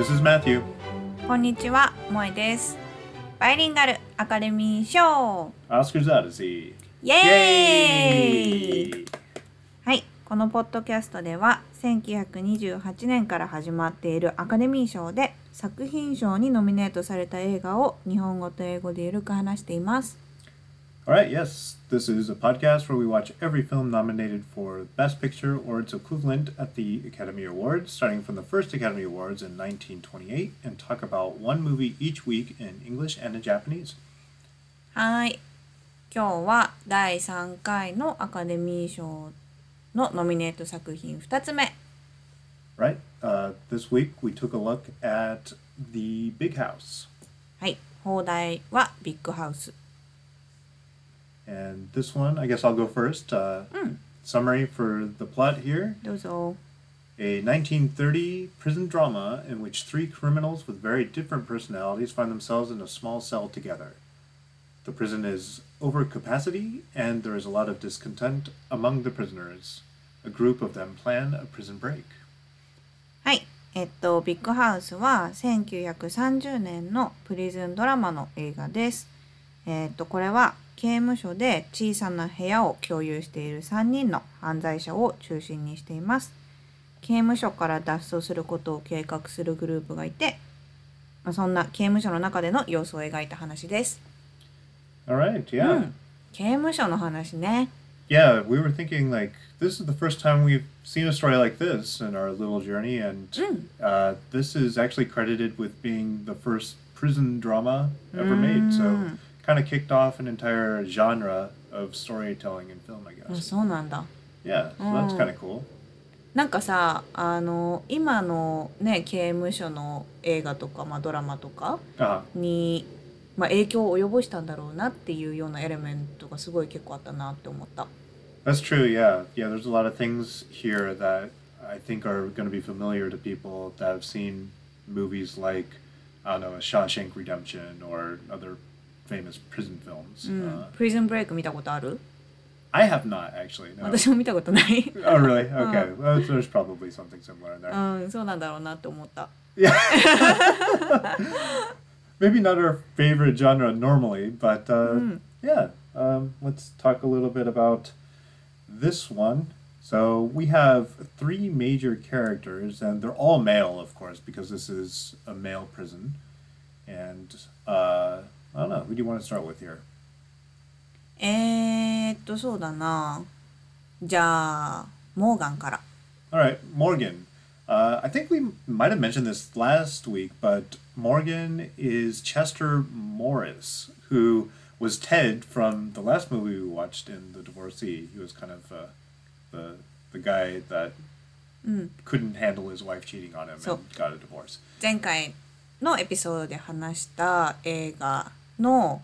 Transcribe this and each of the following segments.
This is Matthew. こんにちは、萌えです。バイリンガルアカデミー賞 Oscar's Odyssey. イエーイはい、このポッドキャストでは1928年から始まっているアカデミー賞で作品賞にノミネートされた映画を日本語と英語でゆるく話しています。All right, yes, this is a podcast where we watch every film nominated for Best Picture or its equivalent at the Academy Awards, starting from the first Academy Awards in 1928, and talk about one movie each week in English and in Japanese. はい。今日は第3回のアカデミー賞のノミネート作品2つ目。Right.、Uh, this week we took a look at The Big House. はい。邦題はビッグハウス。And this one, I guess I'll go first. Uh, Summary for the plot here. どうぞ。 A 1930 prison drama in which three criminals with very different personalities find themselves in a small cell together. The prison is over capacity, and there is a lot of discontent among the prisoners. A group of them plan a prison break. はい、えっと、ビッグハウスは1930年のプリズンドラマの映画です。えっと、これは 刑務所で小さな部屋を共有している3人の犯罪者を中心にしています。刑務所から脱走することを計画するグループがいて、まあ、そんな刑務所の中での様子を描いた話です。All right, yeah. うん、刑務所の話ね。Yeah, we were thinking like this is the first time we've seen a story like this in our little journey, and uh, this is actually credited with being the first prison drama ever made. So, kind of kicked off an entire genre of storytelling in film, I あ guess. そうなんだ。 Yeah, so that's kind of cool. なんかさあの今のね刑務所の映画とか、まあ、ドラマとか Uh, に、まあ、影響を及ぼしたんだろうなっていうようなエレメントがすごい結構あったなって思った。 that's true. Yeah, yeah. There's a lot of things here that I think are going to be familiar to people that have seen movies like I don't know, Shawshank Redemption or other famous prison films. うん Uh,、プリズンブレイク見たことある I have not actually. No. 私も見たことない。 Oh, really? Okay. Well, there's probably something similar in there. うん、そうなんだろうなって思った。 Maybe not our favorite genre normally, but uh, yeah. Um, let's talk a little bit about this one. So we have three major characters, and they're all male, of course, because this is a male prison. And uh, I don't know. Who do you want to start with here? えー、っとそうだな。じゃあモーガンから。 All right, Morgan. Uh, I think we might have mentioned this last week, but Morgan is Chester Morris, who was Ted from the last movie we watched in The Divorcee. He was kind of uh, the the guy that couldn't handle his wife cheating on him So- and got a divorce. 前回のエピソードで話した映画 の、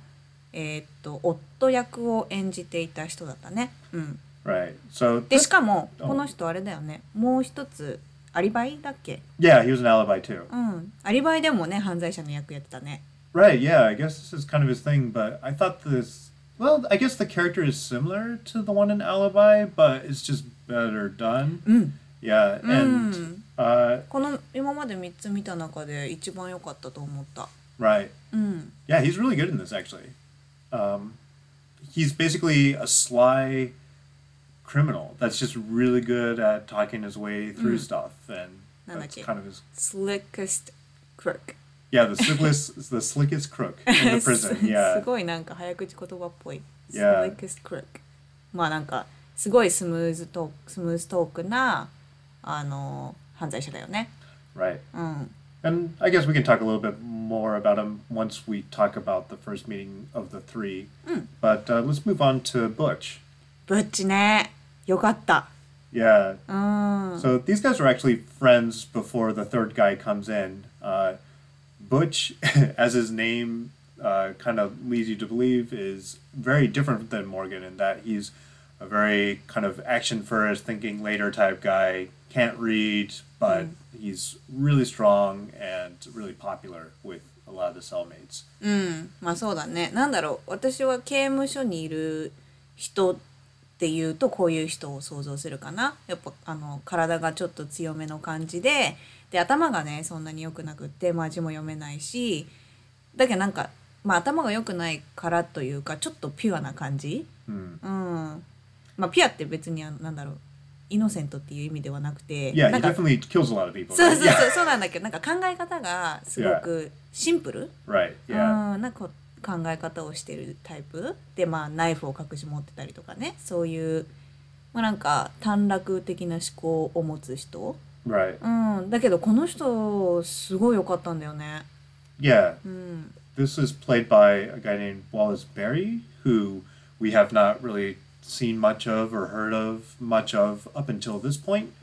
えーっと夫役を演じていた人だったね。うん、Right. So でしかもうんこの人あれだよねもう一つアリバイだっけ yeah, he was an alibi too. うんアリバイでもね犯罪者の役やってたね Right, yeah, I guess this is kind of his thing, but I thought this. Well, I guess the character is similar to the one in Alibi, but it's just better done. うん Yeah, う and ん uh, この今まで3つ見た中で一番良かったと思った right, うん yeah, he's really good in this actually. Um, he's basically a sly criminal that's just really good at talking his way through stuff, and that's Nanaki. kind of his. slickest crook Yeah, the slickest, the slickest crook in the prison. す Yeah, ごいなんか早口言葉っぽい Yeah. slickest crook まあなんかすごいスムーズトークスムーズトークなあの犯罪者だよね right. うん And I guess we can talk a little bit more about him once we talk about the first meeting of the three. But uh, let's move on to Butch. ブッチねよかった Yeah. うん So these guys are actually friends before the third guy comes in. Uh, Butch, as his name uh, kind of leads you to believe, is very different than Morgan in that he's a very kind of action first, thinking later type guy. Can't read, but he's really strong and really popular with a lot of the cellmates. うん。まあそうだね。なんだろう。私は刑務所にいる人っていうとこういう人を想像するかな。やっぱあの体がちょっと強めの感じで。で頭がねそんなに良くなくって、まあ、字も読めないし。だけどなんか、まあ、頭が良くないからというかちょっとピュアな感じ、Hmm. うん。まあ、ピュアって別にあのなんだろうイノセントっていう意味ではなくて Yeah, な he んか definitely kills a lot of people. そう?そう.そうそうなんだけどなんか考え方がすごくシンプル、Yeah. ん、なんか考え方をしてるタイプ？でまあナイフを隠し持ってたりとかねそういう、まあ、なんか短絡的な思考を持つ人、Right. うん、だけどこの人すごい良かったんだよね。Yeah. うん、This is played by a guy named Wallace Berry, who we have not really seen much of or heard of much of up until this point.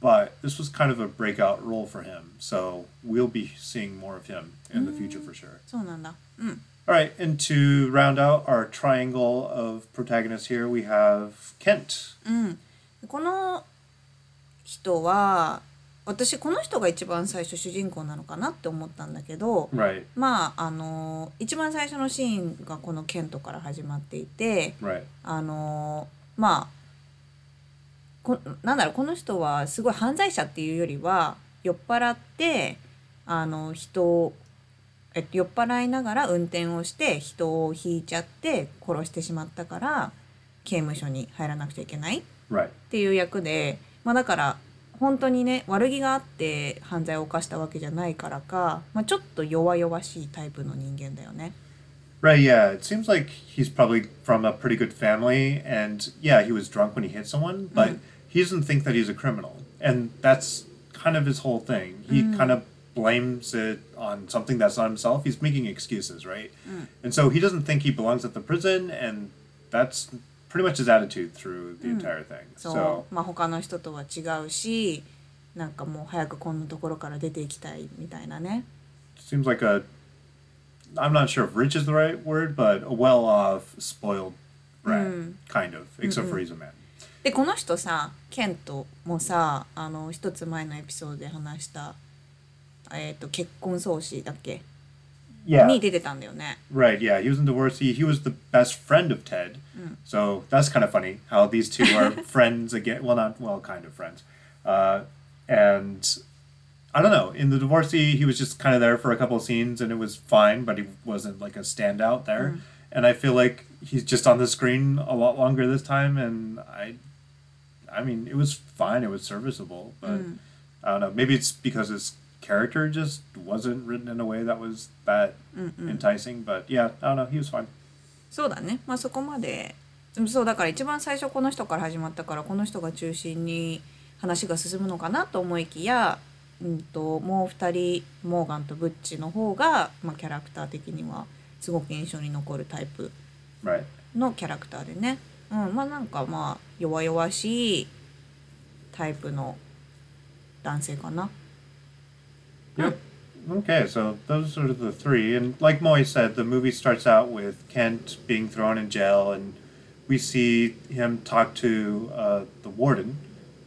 But this was kind of a breakout role for him. So we'll be seeing more of him in the future for sure. そうなんだ。うん、 All right, and to round out our triangle of protagonists here, we have Kent. うん、この人は 私この人が一番最初主人公なのかなって思ったんだけど Right, まああの一番最初のシーンがこのケントから始まっていて right, あのまあこなんだろうこの人はすごい犯罪者っていうよりは酔っ払ってあの人をえっと、酔っ払いながら運転をして人をひいちゃって殺してしまったから刑務所に入らなくちゃいけないっ.ていう役で、まあ、だから本当にね悪気があって犯罪を犯したわけじゃないからか、まあ、ちょっと弱々しいタイプの人間だよね。 Right, yeah. It seems like he's probably from a pretty good family, and yeah, he was drunk when he hit someone, but he doesn't think that he's a criminal. And that's kind of his whole thing. He kind of blames it on something that's not himself. He's making excuses, right? And so he doesn't think he belongs at the prison, and that's pretty much his attitude through the entire thing. そう So, まあ他の人とは違うしなんかもう早くこんなところから出ていきたいみたいなね seems like a I'm not sure if rich is the right word, but a well off, spoiled brat, kind of, except for he's a man. でこの人さケントもさあの一つ前のエピソードで話した、えー、と結婚創始だっけ Yeah. に出てたんだよね Right, yeah. He was in divorcee. He was the best friend of Ted. So that's kind of funny how these two are friends again. Well, not, well, kind of friends. Uh, and I don't know. In the divorcee, he was just kind of there for a couple of scenes and it was fine, but he wasn't like a standout there. And I feel like he's just on the screen a lot longer this time. And I, I mean, it was fine. It was serviceable. But I don't know. Maybe it's because his character just wasn't written in a way that was that enticing. But yeah, I don't know. He was fine. そうだねまあそこまでうんそうだから一番最初この人から始まったからこの人が中心に話が進むのかなと思いきや、うん、ともう2人モーガンとブッチの方が、まあ、キャラクター的にはすごく印象に残るタイプ.のキャラクターでね、うん、まあなんかまあ弱々しいタイプの男性かな。Yep. Okay, so those are the three. And like Moy said, the movie starts out with Kent being thrown in jail, and we see him talk to uh, the warden,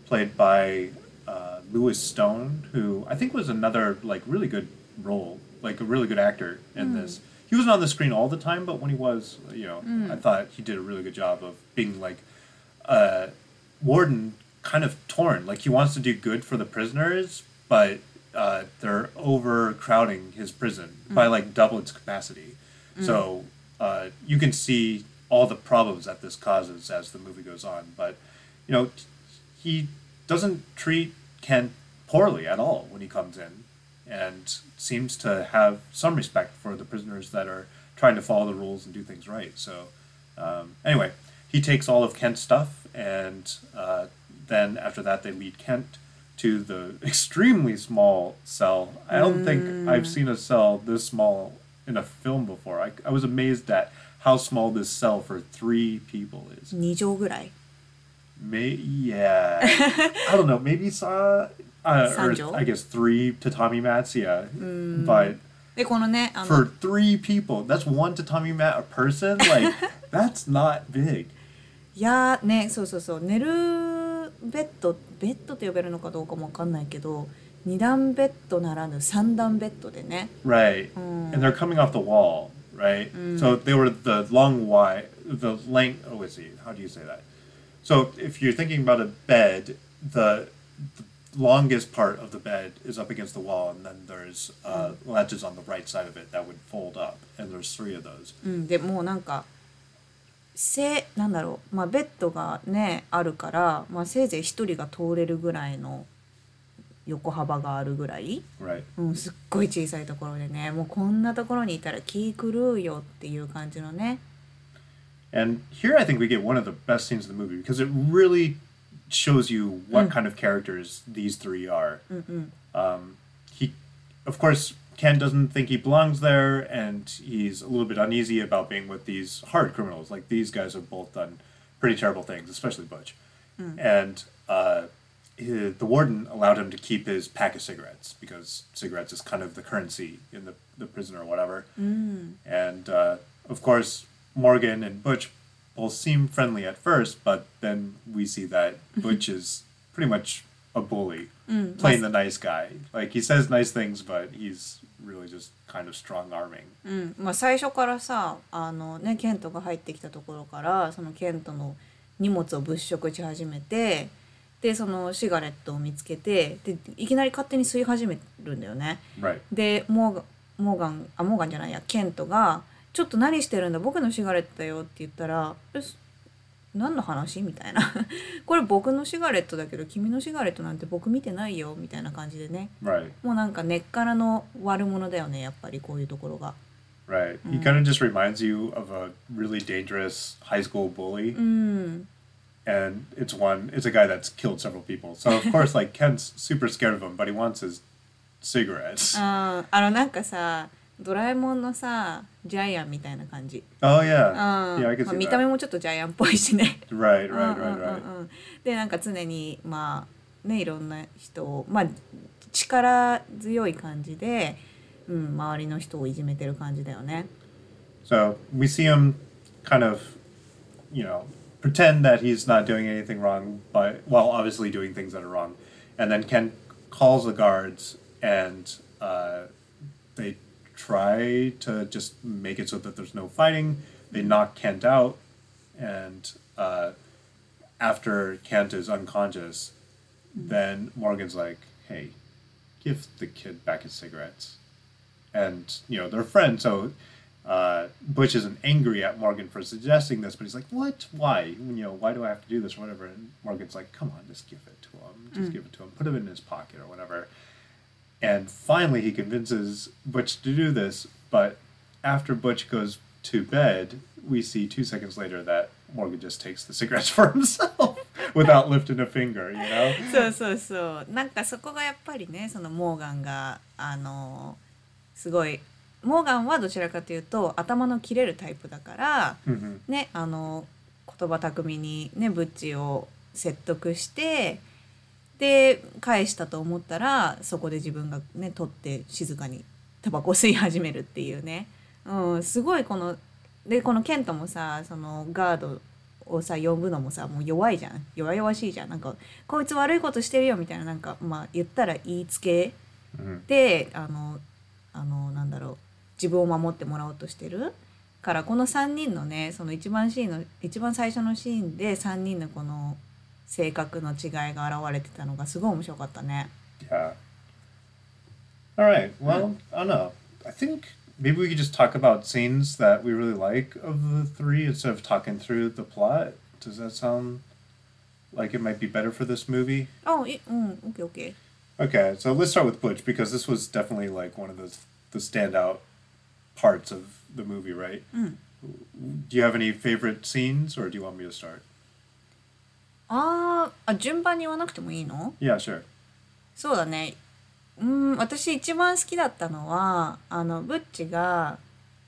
played by uh, Lewis Stone, who I think was another like really good role, like a really good actor in this. He wasn't on the screen all the time, but when he was, you know, I thought he did a really good job of being like uh, Warden kind of torn. Like he wants to do good for the prisoners, but uh, they're overcrowding his prison by like double its capacity. So uh, you can see all the problems that this causes as the movie goes on. But you know, he doesn't treat Kent poorly at all when he comes in, and seems to have some respect for the prisoners that are trying to follow the rules and do things right. So um, anyway, he takes all of Kent's stuff, and uh, then after that, they lead Kent to the extremely small cell. I don't think I've seen a cell this small in a film before. I, I was amazed at how small this cell for three people is. 2畳ぐらい May yeah, I don't know. Maybe saw uh, or Sanjo? I guess three tatami mats. Yeah, but でこのねあの for three people, that's one tatami mat a person. Like that's not big. いやーねそうそうそう寝る ベッドベッドと呼べるのかどうかもわかんないけど2段ベッドならぬ3段ベッドでね Right. And they're coming off the wall, right? So they were the long wide, the length. Oh, let's see. How do you say that? So if you're thinking about a bed, the, the longest part of the bed is up against the wall, and then there's uh, ledges on the right side of it that would fold up, and there's three of those. うん、でもうなんかせなんだろう、まあ、ベッドがねあるから、まあ、せいぜい一人が通れるぐらいの横幅があるぐらい.うん、すっごい小さいところでねもうこんなところにいたら気狂うよっていう感じのね And here I think we get one of the best scenes of the movie because it really shows you what kind of characters these three are. Um, he, of course, Ken doesn't think he belongs there, and he's a little bit uneasy about being with these hard criminals. Like these guys have both done pretty terrible things, especially Butch. And uh, he- the warden allowed him to keep his pack of cigarettes because cigarettes is kind of the currency in the, the prison or whatever. And uh, of course, Morgan and Butch both seem friendly at first, but then we see that Butch is pretty much a bully, playing the nice guy. Like he says nice things, but he's really just kind of strong arming. うんまあ、最初からさあの、ね、ケントが入ってきたところからそのケントの荷物を物色し始めてでそのシガレットを見つけてでいきなり勝手に吸い始めるんだよね。Right. でモーガンモーガンあモーガンじゃないやケントが「ちょっと何してるんだ？僕のシガレットだよ」って言ったら「えす何の話?」みたいな「これ僕のシガレットだけど君のシガレットなんて僕見てないよ」みたいな感じでね Right. もうなんか根っからの悪者だよねやっぱりこういうところが。Right. He kind of just reminds you of a really dangerous high school bully. うん、And it's one, it's a guy that's killed several people. So, of course, like, Ken's super scared of him, but he wants his cigarettes. あーあのなんかさドラえもんのさジャイアンみたいな感じ、Oh, うん yeah. Yeah, I can まあ see 見た目.もちょっとジャイアンっぽいしね。Right, うん right, うん right, うん right. うんでなんか常にまあねいろんな人をまあ力強い感じで、うん、周りの人をいじめてる感じだよね。So we see him kind of, you know, pretend that he's not doing anything wrong, but while obviously doing things that are wrong. And then Ken calls the guards, and uh, they try to just make it so that there's no fighting. They knock Kent out, and uh, after Kent is unconscious, then Morgan's like, "Hey, give the kid back his cigarettes." and you know they're friends. So uh, Butch isn't angry at Morgan for suggesting this, but he's like, "What? Why? You know, why do I have to do this or whatever?" And Morgan's like, "Come on, just give it to him. Just give it to him. Put it in his pocket or whatever." And finally, he convinces Butch to do this. But after Butch goes to bed, we see two seconds later that Morgan just takes the cigarettes for himself without lifting a finger. You know? そうそうそうなんかそこがやっぱりねそのモーガンがあのすごいモーガンはどちらかというと頭の切れるタイプだから、 hmm ねあの言葉巧みにねブッチを説得して で返したと思ったらそこで自分がね取って静かにタバコを吸い始めるっていうね、うん、すごいこのでこのケントもさそのガードをさ呼ぶのもさもう弱いじゃん。弱々しいじゃん。なんかこいつ悪いことしてるよみたいななんかまあ言ったら言いつけ hmm であのあのなんだろう自分を守ってもらおうとしてる。からこの3人のねその一番シーンの一番最初のシーンで3人のこの性格の違いが現れてたのがすごい面白かったね。 Yeah. All right. Well, I don't know. I think maybe we could just talk about scenes that we really like of the three instead of talking through the plot. Does that sound like it might be better for this movie? あいうんオッケーオッケー。 Okay, so let's start with Butch because this was definitely like one of the the standout parts of the movie, right? Do you have any favorite scenes, or do you want me to start? あーあ順番に言わなくてもいいの？Yeah, sure. そうだね。うん私一番好きだったのはあのブッチが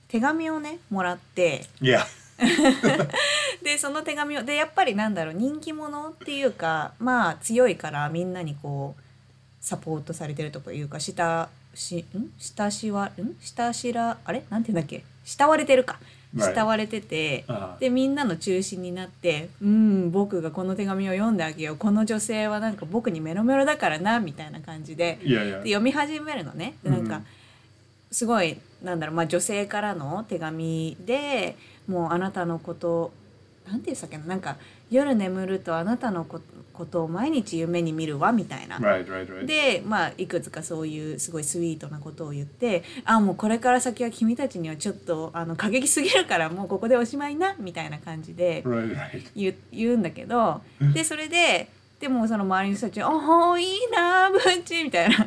手紙をねもらって。Yeah. でその手紙をでやっぱりなんだろう人気者っていうかまあ強いからみんなにこうサポートされてるとかいうか下しん？下しわん？下しらあれ？なんて言うんだっけ？慕われてるか.慕われてて、Uh, でみんなの中心になって「うん僕がこの手紙を読んであげようこの女性はなんか僕にメロメロだからな」みたいな感じで yeah, で.読み始めるのね。でなんか、うんすごいなんだろう、まあ、女性からの手紙でもうあなたのことなんて言ってたっけななんか夜眠るとあなたのこことを毎日夢に見るわみたいな。Right, right, right. でまあいくつかそういうすごいスイートなことを言ってあもうこれから先は君たちにはちょっとあの過激すぎるからもうここでおしまいなみたいな感じで right, right. 言う言うんだけど でそれででもその周りの人たちは「おおいいなブンチ」みたいな.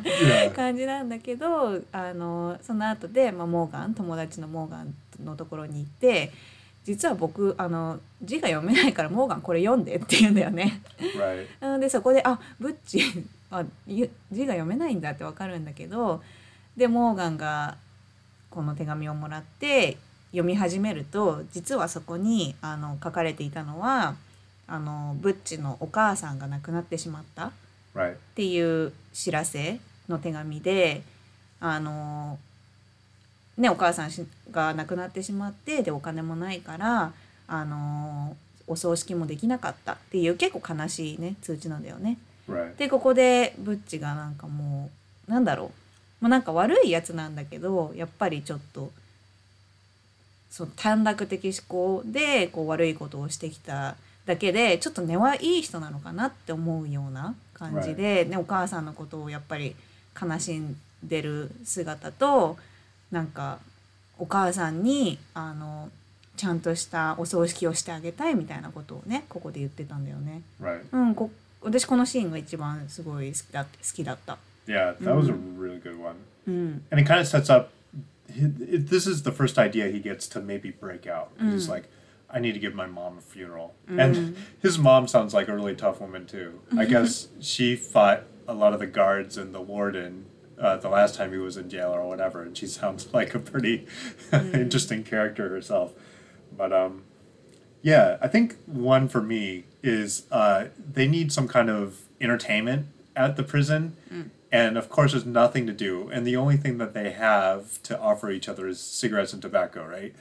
感じなんだけどあのその後で、まあ、モーガン友達のモーガンのところに行って実は僕あの字が読めないからモーガンこれ読んでって言うんだよね。なのでそこであブッチあゆ字が読めないんだってわかるんだけどでモーガンがこの手紙をもらって読み始めると実はそこにあの書かれていたのはあのブッチのお母さんが亡くなってしまったっ.ていう知らせの手紙であのねお母さんしが亡くなってしまってでお金もないからあのお葬式もできなかったっていう結構悲しいね通知なんだよね。でここでブッチがなんかもうなんだろう。もうなんか悪いやつなんだけどやっぱりちょっとそう短絡的思考でこう悪いことをしてきただけでちょっと根はいい人なのかなって思うような感じで、ね、お母さんのことをやっぱり悲しんでる姿となんかお母さんにあのちゃんとしたお葬式をしてあげたいみたいなことをねここで言ってたんだよね。Right. うん、こ私このシーンが一番すごい好きだ好きだった。Yeah, that was a really good one. うん、And it kind of sets up. This is the first idea he gets to maybe break out. He's like, I need to give my mom a funeral. And his mom sounds like a really tough woman, too. I guess she fought a lot of the guards and the warden uh, the last time he was in jail or whatever. And she sounds like a pretty interesting character herself. But, um, yeah, I think one for me is uh, they need some kind of entertainment at the prison. And of course, there's nothing to do. And the only thing that they have to offer each other is cigarettes and tobacco, right?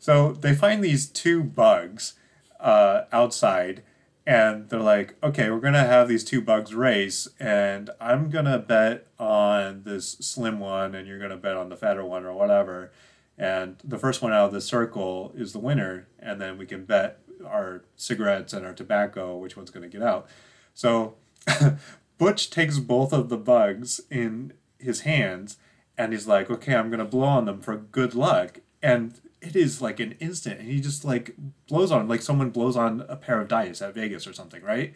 So they find these two bugs uh, outside. And they're like, okay, we're to have these two bugs race. And I'm to bet on this slim one, and you're to bet on the fatter one, or whatever and the first one out of the circle is the winner and then we can bet our cigarettes and our tobacco which one's to get out so butch takes both of the bugs in his hands and he's like okay i'm to blow on them for good luck and it is like an instant and he just like blows on like someone blows on a pair of dice at vegas or something right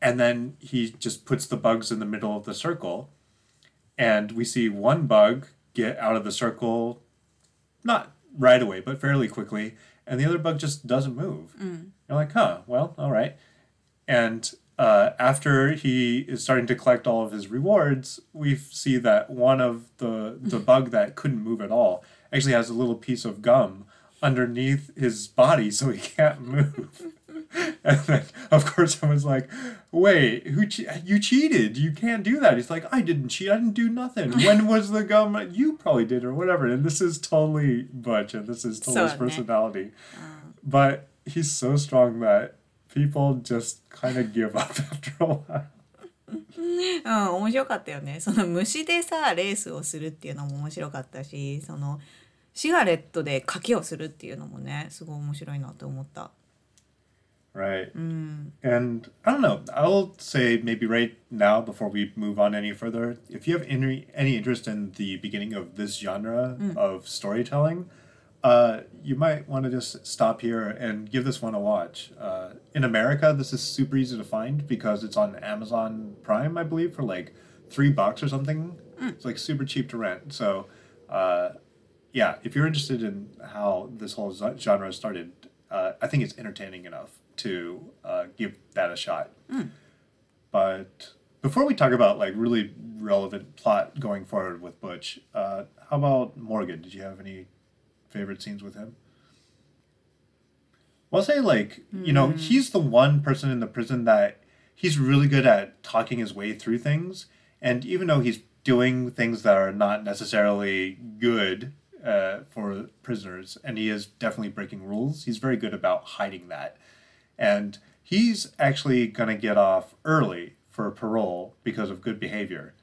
and then he just puts the bugs in the middle of the circle and we see one bug get out of the circle not right away, but fairly quickly, and the other bug just doesn't move. You're like, huh, well, all right. And uh, after he is starting to collect all of his rewards, we see that one of the the bug that couldn't move at all actually has a little piece of gum underneath his body, so he can't move. And then, of course, I was like, "Wait, who? Che- you cheated! You can't do that." He's like, "I didn't cheat. I didn't do nothing. When was the gum? You probably did, or whatever." And this is totally Butch, and this is totally his So, personality. But he's so strong that people just kind of give up after a while. うん、面白かったよね。その虫でさレースをするっていうのも面白かったし、その シガレットで賭けをするっていうのもね、すごい面白いなと思った。 Right. うん、 And I don't know. I'll say maybe right now before we move on any further, if you have any any interest in the beginning of this genre of storytelling, uh, you might want to just stop here and give this one a watch. Uh, in America, this is super easy to find because it's on Amazon Prime, I believe, for like three bucks or something. It's like super cheap to rent. So, uh, yeah, if you're interested in how this whole genre started, uh, I think it's entertaining enough to uh, give that a shot. But before we talk about like really relevant plot going forward with Butch, uh, how about Morgan? Did you have any favorite scenes with him? Well, I'll say like you know he's the one person in the prison that he's really good at talking his way through things, and even though he's doing things that are not necessarily good uh, for prisoners, and he is definitely breaking rules, he's very good about hiding that, and he's actually gonna get off early for parole because of good behavior,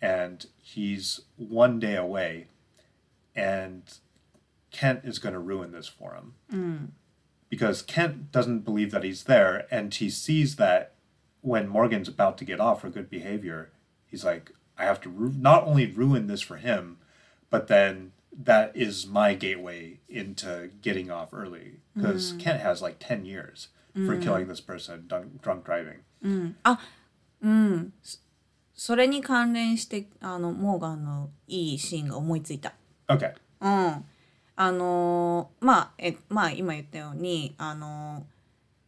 and he's one day away, and Kent is gonna ruin this for him. Because Kent doesn't believe that he's there, and he sees that when Morgan's about to get off for good behavior, he's like, I have to ru- not only ruin this for him, but then that is my gateway into getting off early because Kent has like 10 years for killing this person drunk, drunk driving. あうんそそれに関連してあのモーガンのいいシーンが思いついた。Okay. うん、あのーまあえまあ今言ったようにあの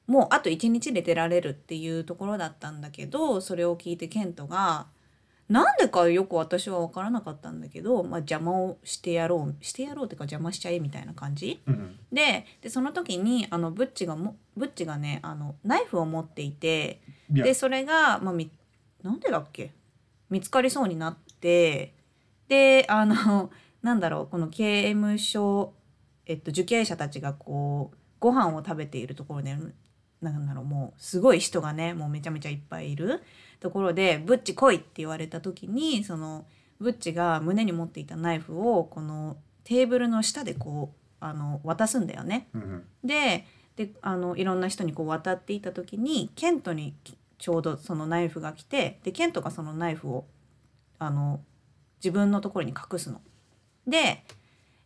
ーもうあと1日で出られるっていうところだったんだけどそれを聞いてケントがなんでかよく私は分からなかったんだけど、まあ、邪魔をしてやろうしてやろうっていうか邪魔しちゃえみたいな感じ、Mhm. ででその時にあのブッチがもブッチがねあのナイフを持っていて.でそれが、まあ、みなんでだっけ？見つかりそうになってであの なんだろうこの刑務所、えっと、受刑者たちがこうご飯を食べているところでなんだろうもうすごい人がねもうめちゃめちゃいっぱいいるところで「ブッチ来い」って言われた時にそのブッチが胸に持っていたナイフをこのテーブルの下でこうあの渡すんだよね。Mhm. でであのいろんな人にこう渡っていた時にケントにちょうどそのナイフが来てでケントがそのナイフをあの自分のところに隠すの。で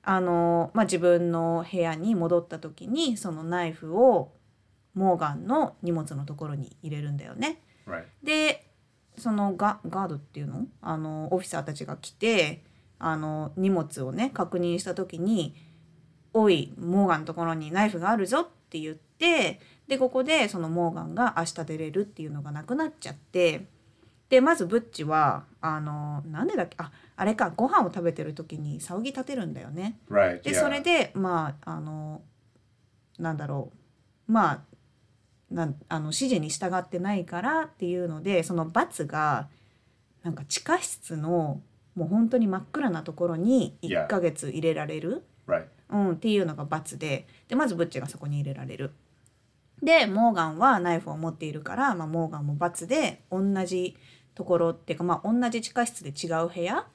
あの、まあ、自分の部屋に戻った時にそのナイフをモーガンの荷物のところに入れるんだよね。Right. でそのガガードっていうの？あのオフィサーたちが来てあの荷物をね確認した時に「おいモーガンのところにナイフがあるぞ」って言ってでここでそのモーガンが明日出れるっていうのがなくなっちゃってでまずブッチはあのなんでだっけ？ああれかご飯を食べてる時に騒ぎ立てるんだよね。Right. で.それでまああのなんだろうまあなんあの指示に従ってないからっていうのでその罰がなんか地下室のもう本当に真っ暗なところに Yeah. 1ヶ月入れられる、Right. うん、っていうのが罰ででまずブッチがそこに入れられる。でモーガンはナイフを持っているから、まあ、モーガンも罰で同じところっていうか、まあ、同じ地下室で違う部屋.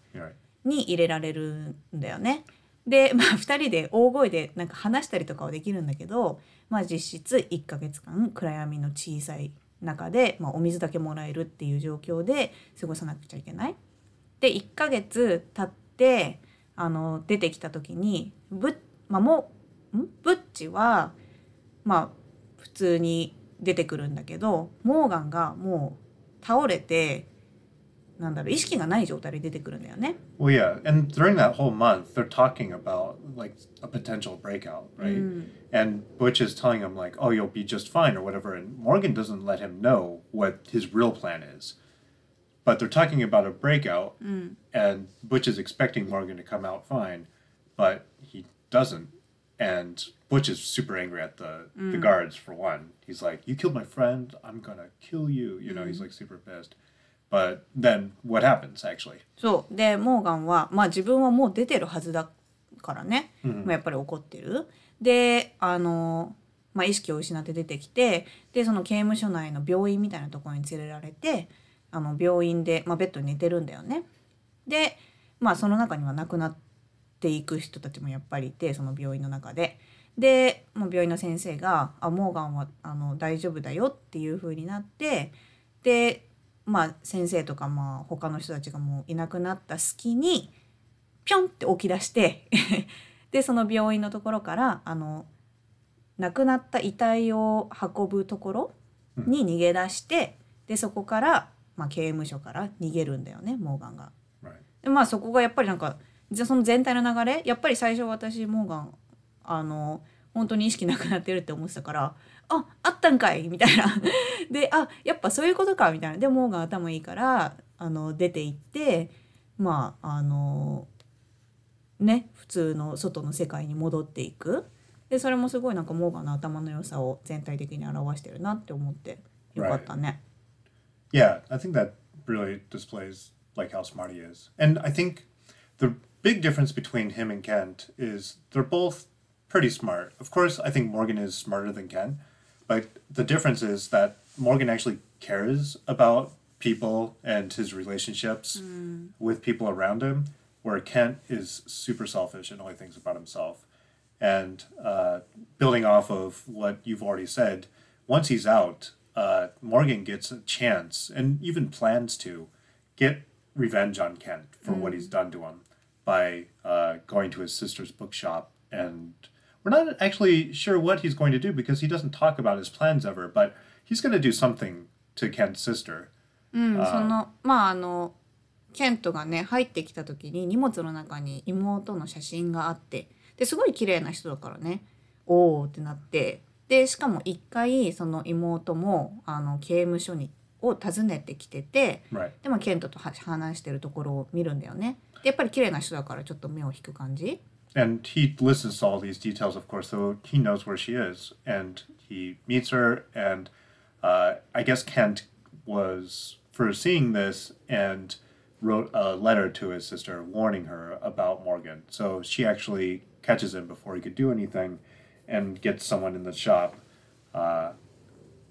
に入れられるんだよね。で、まあ、2人で大声でなんか話したりとかはできるんだけど、まあ、実質1ヶ月間暗闇の小さい中で、まあ、お水だけもらえるっていう状況で過ごさなくちゃいけない。で1ヶ月経ってあの出てきた時にブッ,、まあ、もん？ブッチはまあ普通に出てくるんだけどモーガンがもう倒れてなんだろう意識がない状態で出てくるんだよね。 Well, yeah, and during that whole month, they're talking about like a potential breakout, right? And Butch is telling him like, "Oh, you'll be just fine" or whatever, and Morgan doesn't let him know what his real plan is. But they're talking about a breakout, and Butch is expecting Morgan to come out fine, but he doesn't. And Butch is super angry at the the guards for one. He's like, "You killed my friend. I'm gonna kill you." You know, he's like super pissed. But then what happens actually? そうでモーガンは、まあ、自分はもう出てるはずだからね、まあ、やっぱり怒ってる。であの、まあ、意識を失って出てきてでその刑務所内の病院みたいなところに連れられてあの病院で、まあ、ベッドに寝てるんだよね。で、まあ、その中には亡くなっていく人たちもやっぱりいてその病院の中で。でもう病院の先生が「あモーガンはあの大丈夫だよ」っていう風になってでまあ先生とかまあ他の人たちがもういなくなった隙にピョンって起き出して でその病院のところからあの亡くなった遺体を運ぶところに逃げ出して、でそこから、まあ、刑務所から逃げるんだよねモーガンが。でまあそこがやっぱりなんかじゃあその全体の流れやっぱり最初私モーガンあの本当に意識なくなってるって思ってたからああったんかいみたいなであやっぱそういうことかみたいなでモーガン頭いいからあの出て行ってまああのね普通の外の世界に戻っていくでそれもすごいなんかモーガンの頭の良さを全体的に表してるなって思ってよかったね。Yeah, I think that really displays like how smart he is. And I think the big difference between him and Kent is they're both pretty smart. Of course, I think Morgan is smarter than Ken, but the difference is that Morgan actually cares about people and his relationships with people around him, where Kent is super selfish and only thinks about himself. And uh, building off of what you've already said, once he's out, uh, Morgan gets a chance and even plans to get revenge on Kent for what he's done to him by uh, going to his sister's bookshop. And we're not actually sure what he's going to do because he doesn't talk about his plans ever, but he's going to do something to Kent's sister. うん、そのまああのケントがね入ってきた時に荷物の中に妹の写真があってですごい綺麗な人だからねおおってなってでしかも一回その妹もあの刑務所にを訪ねてきてて Right. でもケントとは話してるところを見るんだよねでやっぱり綺麗な人だからちょっと目を引く感じ And he listens to all these details, of course, so he knows where she is. And he meets her, and uh, I guess Kent was foreseeing this and wrote a letter to his sister warning her about Morgan. So she actually catches him before he could do anything and gets someone in the shop, uh,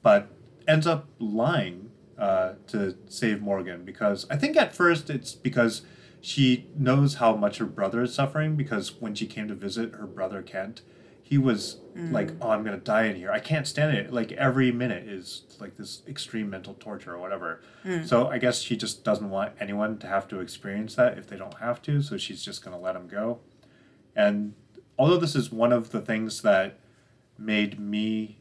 but ends up lying uh, to save Morgan because I think at first it's because she knows how much her brother is suffering because when she came to visit her brother Kent, he was mm. like, "Oh, I'm gonna die in here. I can't stand it. Like every minute is like this extreme mental torture or whatever." Mm. So I guess she just doesn't want anyone to have to experience that if they don't have to. So she's just gonna let him go. And although this is one of the things that made me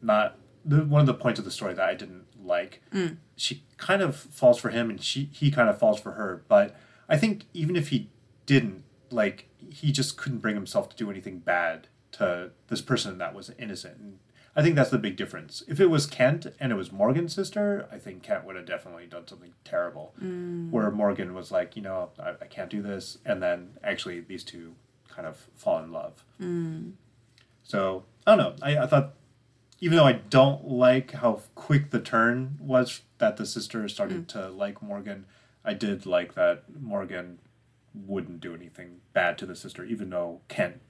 not the, one of the points of the story that I didn't like, mm. she kind of falls for him and she he kind of falls for her. But I think even if he didn't, like he just couldn't bring himself to do anything bad to this person that was innocent. And I think that's the big difference. If it was Kent and it was Morgan's sister, I think Kent would have definitely done something terrible. Mm. Where Morgan was like, you know, I, I can't do this, and then actually these two kind of fall in love. Mm. So I don't know. I, I thought, even though I don't like how quick the turn was that the sister started mm. to like Morgan, I did like that Morgan wouldn't do anything bad to the sister, even though Kent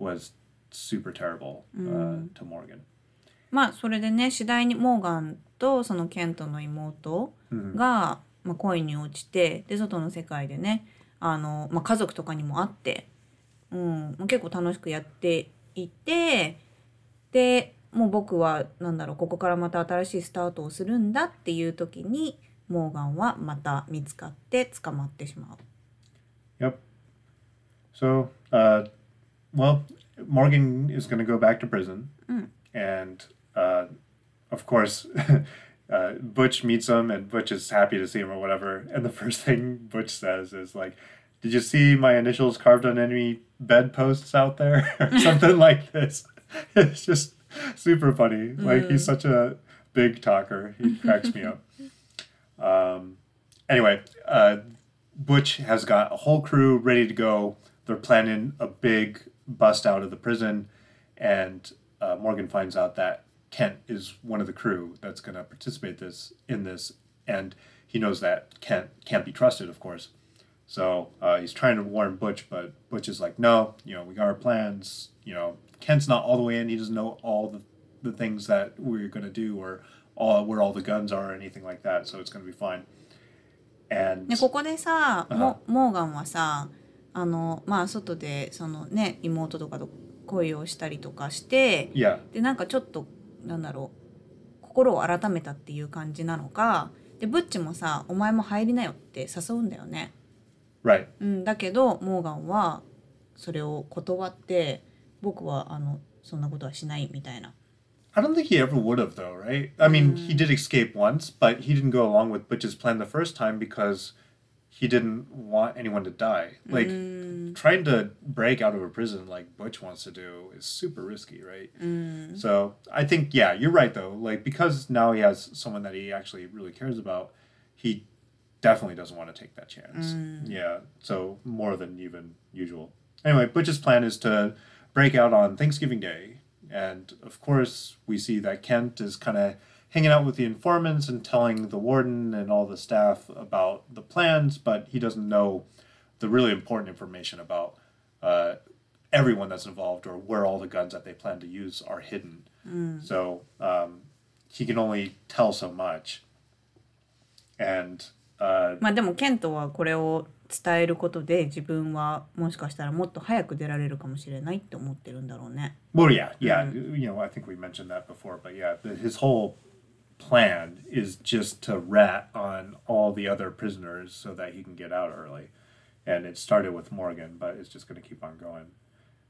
was super terrible uh, to Morgan. まあそれでね次第にモーガンとそのケントの妹が、まあ、恋に落ちてで外の世界でねあの、まあ、家族とかにも会って、うんまあ、結構楽しくやっていてでもう僕はなんだろうここからまた新しいスタートをするんだっていう時にモーガンはまた見つかって捕まってしまう。 Yep. So, uh, well, Morgan is going to go back to prison, and uh, of course, uh, Butch meets him, and Butch is happy to see him or whatever. And the first thing Butch says is like, "Did you see my initials carved on any bedposts out there?" or something like this. It's just super funny. Like he's such a big talker. He cracks me up. Um, anyway, uh, Butch has got a whole crew ready to go. They're planning a big bust out of the prison, and uh, Morgan finds out that Kent is one of the crew that's going to participate this in this, and he knows that Kent can't be trusted, of course. So uh, he's trying to warn Butch, but Butch is like, "No, you know, we got our plans. You know, Kent's not all the way in. He doesn't know all the the things that we're going to do or all where all the guns are or anything like that. So it's going to be fine." And でここでさ、あモモーガンはさあのまあ外でそのね妹とかと恋をしたりとかして、yeah, でなんかちょっとなんだろう心を改めたっていう感じなのかでブッチもさ「お前も入りなよ」って誘うんだよね。right. うん、だけどモーガンはそれを断って僕はあのそんなことはしないみたいな。I don't think he ever would have, though, right? I mean, he mm. did escape once, but he didn't go along with Butch's plan the first time because he didn't want anyone to die. Like, mm. trying to break out of a prison like Butch wants to do is super risky, right? Mm. So, I think, yeah, you're right, though. Like, because now he has someone that he actually really cares about, he definitely doesn't want to take that chance. Yeah, so more than even usual. Anyway, Butch's plan is to break out on Thanksgiving Day. And of course, we see that Kent is kind of hanging out with the informants and telling the warden and all the staff about the plans, but he doesn't know the really important information about uh, everyone that's involved or where all the guns that they plan to use are hidden. So um, he can only tell so much. And uh, まあでもケントはこれを 伝えることで自分はもしかしたらもっと早く出られるかもしれないって思ってるんだろうね。 well, yeah, yeah. You know, I think we mentioned that before, but yeah, the, his whole plan is just to rat on all the other prisoners so that he can get out early. And it started with Morgan, but it's just going to keep on going.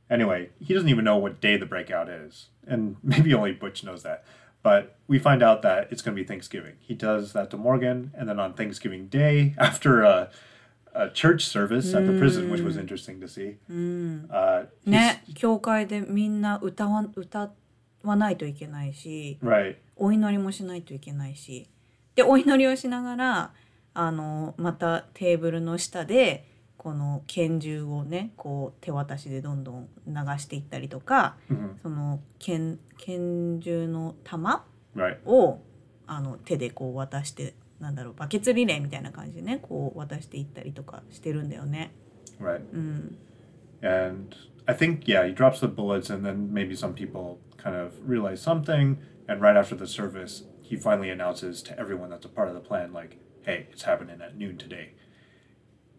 Anyway, he doesn't even know what day the breakout is, and maybe only Butch knows that. But we find out that it's going to be Thanksgiving. He does that to Morgan, and then on Thanksgiving Day, after a, a church service at the prison, which was interesting to see, uh, 教会でみんな歌わ歌わないといけないし、right, お祈りもしないといけないし、でお祈りをしながらあのまたテーブルの下でこの拳銃をねこう手渡しでどんどん流していったりとか、Mhm. その拳拳銃の弾 right, をあの手でこう渡してなんだろうバケツリレーみたいな感じでねこう渡していったりとかしてるんだよね。 right. うん、 And I think, yeah, he drops the bullets, and then maybe some people kind of realize something. And right after the service, he finally announces to everyone that's a part of the plan, like, hey, it's happening at noon today.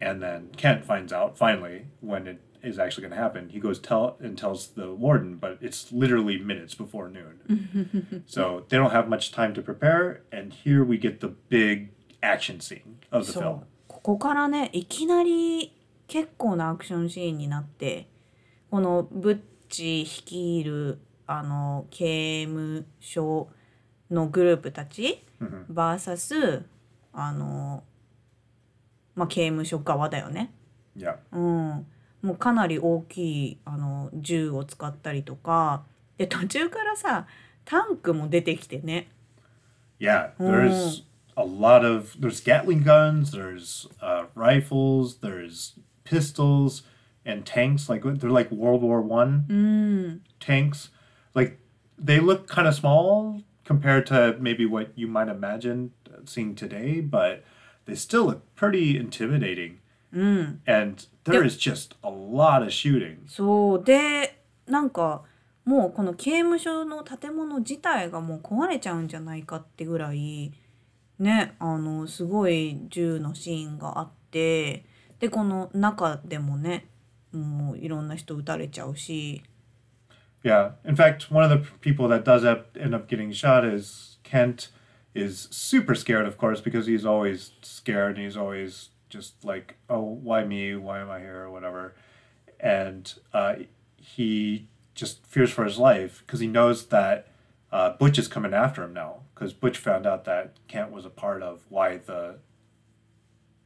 And then Kent finds out finally when it is actually going to happen. He goes tell and tells the warden, but it's literally minutes before noon. so they don't have much time to prepare. And here we get the big action scene of the そ film. うここからねいきなり結構なアクションシーンになってこのブッチ率いるあの刑務所のグループたち Mhm. VS あの、まあ、刑務所側だよね。Yeah. うん、もうかなり大きいあの銃を使ったりとかで途中からさタンクも出てきてね Yeah, there's a lot of there's Gatling guns, there's uh, rifles, there's pistols and tanks. Like they're like World War One tanks. Like they look kind of small compared to maybe what you might imagine seeing today, but they still look pretty intimidating. And there is just a lot of shooting. そうでなんかもうこの刑務所の建物自体がもう壊れちゃうんじゃないかってぐらいねあのすごい銃のシーンがあってでこの中でもねもういろんな人撃たれちゃうし Yeah. In fact, one of the people that does up, end up getting shot is Kent is super scared, of course, because he's always scared and he's always just like, oh, why me? Why am I here? Or whatever. And uh, he just fears for his life because he knows that uh, Butch is coming after him now because Butch found out that Kent was a part of why the.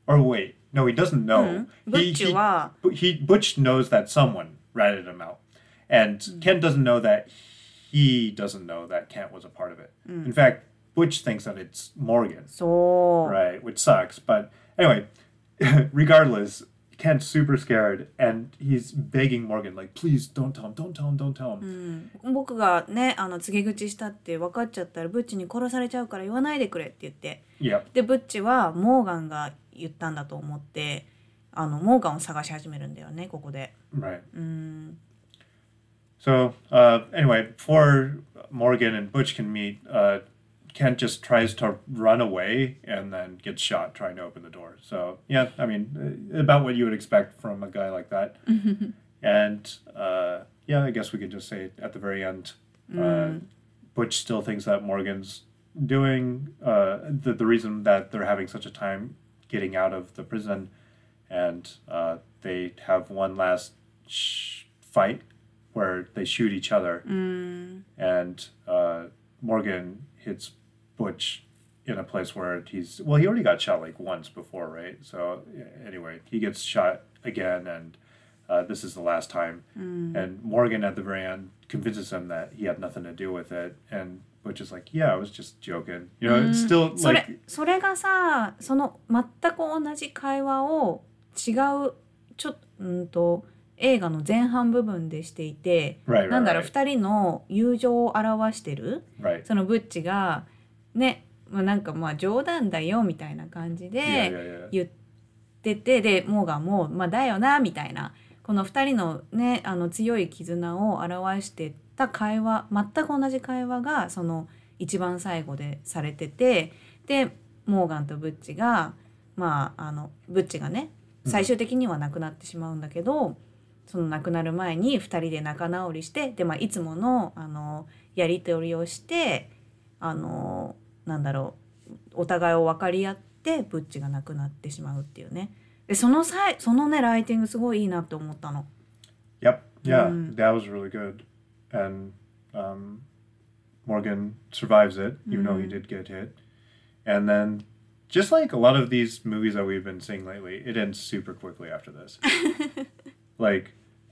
Or wait, no, he doesn't know. Mm-hmm. He, he, he, Butch knows that someone ratted him out. And mm-hmm. Kent doesn't know that he doesn't know that Kent was a part of it. Mm. In fact, Butch thinks that it's Morgan. So. Right, which sucks. But anyway, regardless, Kent's super scared, and he's begging Morgan, like, "Please don't tell him, don't tell him, don't tell him." 僕がねあの告げ口したって分かっちゃったらブッチに殺されちゃうから言わないでくれって言って Yep. でブッチはモーガンが言ったんだと思ってあのモーガンを探し始めるんだよねここで。Right. うん、So uh, anyway, before Morgan and Butch can meet, uh, Kent just tries to run away and then gets shot trying to open the door. So yeah, I mean, uh, about what you would expect from a guy like that. and uh, yeah, I guess we could just say at the very end, uh, Butch still thinks that Morgan's doing uh, the the reason that they're having such a time getting out of the prison, and uh, they have one last sh- fight where they shoot each other, and uh, Morgan hits Butch in a place where he's well, he already got shot like once before, right? So yeah, anyway, he gets shot again, and uh, this is the last time. And Morgan at the very end convinces him that he had nothing to do with it, and Butch is like, "Yeah, I was just joking." You know, it's still それ like それがさその全く同じ会話を違うちょうんと映画の前半部分でしていて right, right, なんだろう right, 2人の友情を表してる right. そのブッチが ねまあなんかまあ冗談だよみたいな感じで.言っててでモーガンも「まあだよな」みたいなこの2人のねあの強い絆を表してた会話全く同じ会話がその一番最後でされててでモーガンとブッチがまああのブッチがね最終的には亡くなってしまうんだけど、その亡くなる前に2人で仲直りしてで、まあ、いつものあのやり取りをしてあのなんだろうお互いを分かり合ってブッチが亡くなってしまうっていうねでその際そのねライティングすごいいいなって思ったの。Yep. Yeah, Mm. that was really good. And um, Morgan survives it, even though he did get hit. And then, just like a lot of these movies that we've been seeing lately, it ends super quickly after this. like,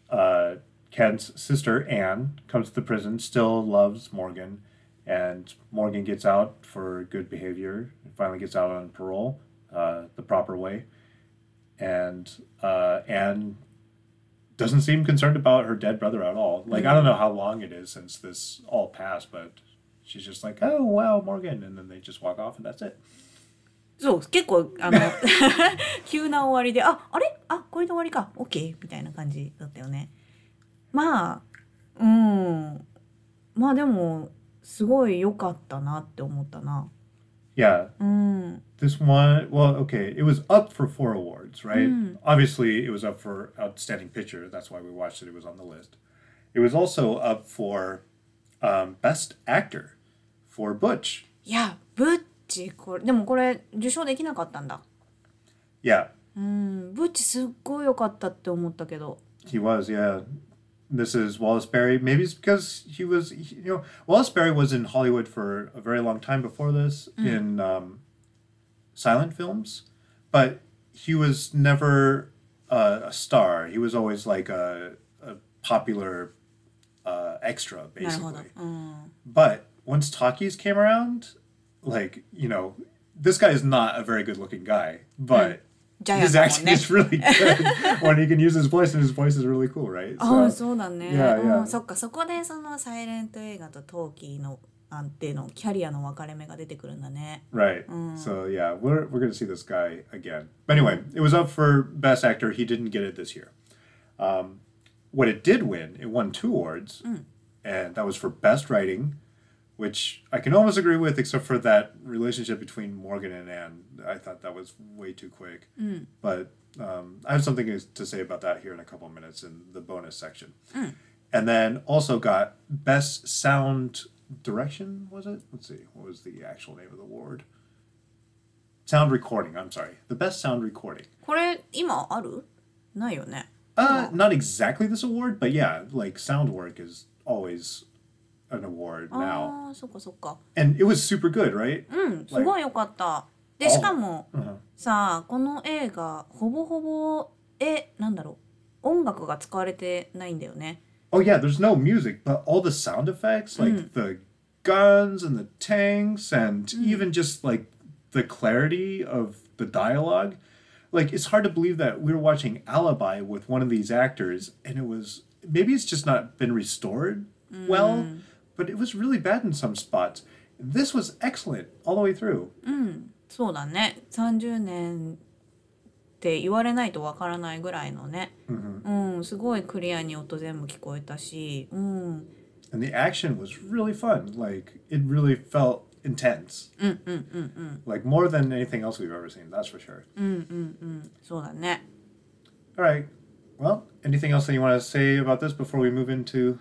uh, Ken's sister, Anne, comes to the prison, still loves Morgan. And Morgan gets out for good behavior, and finally gets out on parole uh, the proper way. And uh, Anne doesn't seem concerned about her dead brother at all. Like I don't know how long it is since this all passed, but she's just like, "Oh wow, Morgan," and then they just walk off, and that's it. そう結構あの急な終わりでああれあこれで終わりか OK みたいな感じだったよねまあうんまあでも すごい良かったなって思ったな Yeah, うん this one. Well, okay, it was up for four awards, right? Mm. Obviously, it was up for outstanding picture. That's why we watched it. It was on the list. It was also up for um, best actor for Butch. いやブッチこれでもこれ受賞できなかったんだ Yeah, うんブッチすっごい良かったって思ったけど He was, yeah. This is Wallace Beery. Maybe it's because he was, you know, Wallace Beery was in Hollywood for a very long time before this mm. in um, silent films, but he was never a star. He was always like a, a popular uh, extra, basically. Mm. But once talkies came around, like, you know, this guy is not a very good looking guy, but. Mm his だもん acting ね is really good when he can use his voice, and his voice is really cool, right? ああ So, そうだね、 Yeah, yeah. うん、そっかそこでそのサイレント映画とトーキーの安定のキャリアの分かれ目が出てくるんだね right. So yeah, we're we're gonna see this guy again. But anyway, it was up for best actor. He didn't get it this year. Um, what it did win, it won two awards, and that was for best writing, which I can almost agree with, except for that relationship between Morgan and Anne. I thought that was way too quick. But um, I have something is- to say about that here in a couple of minutes in the bonus section. And then also got best sound direction. Was it? Let's see. What was the actual name of the award? Sound recording. I'm sorry. The best sound recording. これ今あるないよね Uh, not exactly this award, but yeah, like sound work is always an award now. ああそっかそっか And it was super good, right? うんすごい良かったでしかも Uh-huh. さあこの映画ほぼほぼえなんだろう音楽が使われてないんだよね Oh yeah, there's no music, but all the sound effects, like the guns and the tanks, and even just like the clarity of the dialogue. Like it's hard to believe that we were watching Alibi with one of these actors, and it was maybe it's just not been restored well, but it was really bad in some spots. This was excellent all the way through. そうだね30年って言われないとわからないぐらいのね、うんすごいクリアに音全部聞こえたしうん、 And the action was really fun. Like it really felt intense. Like more than anything else we've ever seen, that's for sure. そうだね All right. Well, anything else that you want to say about this before we move into?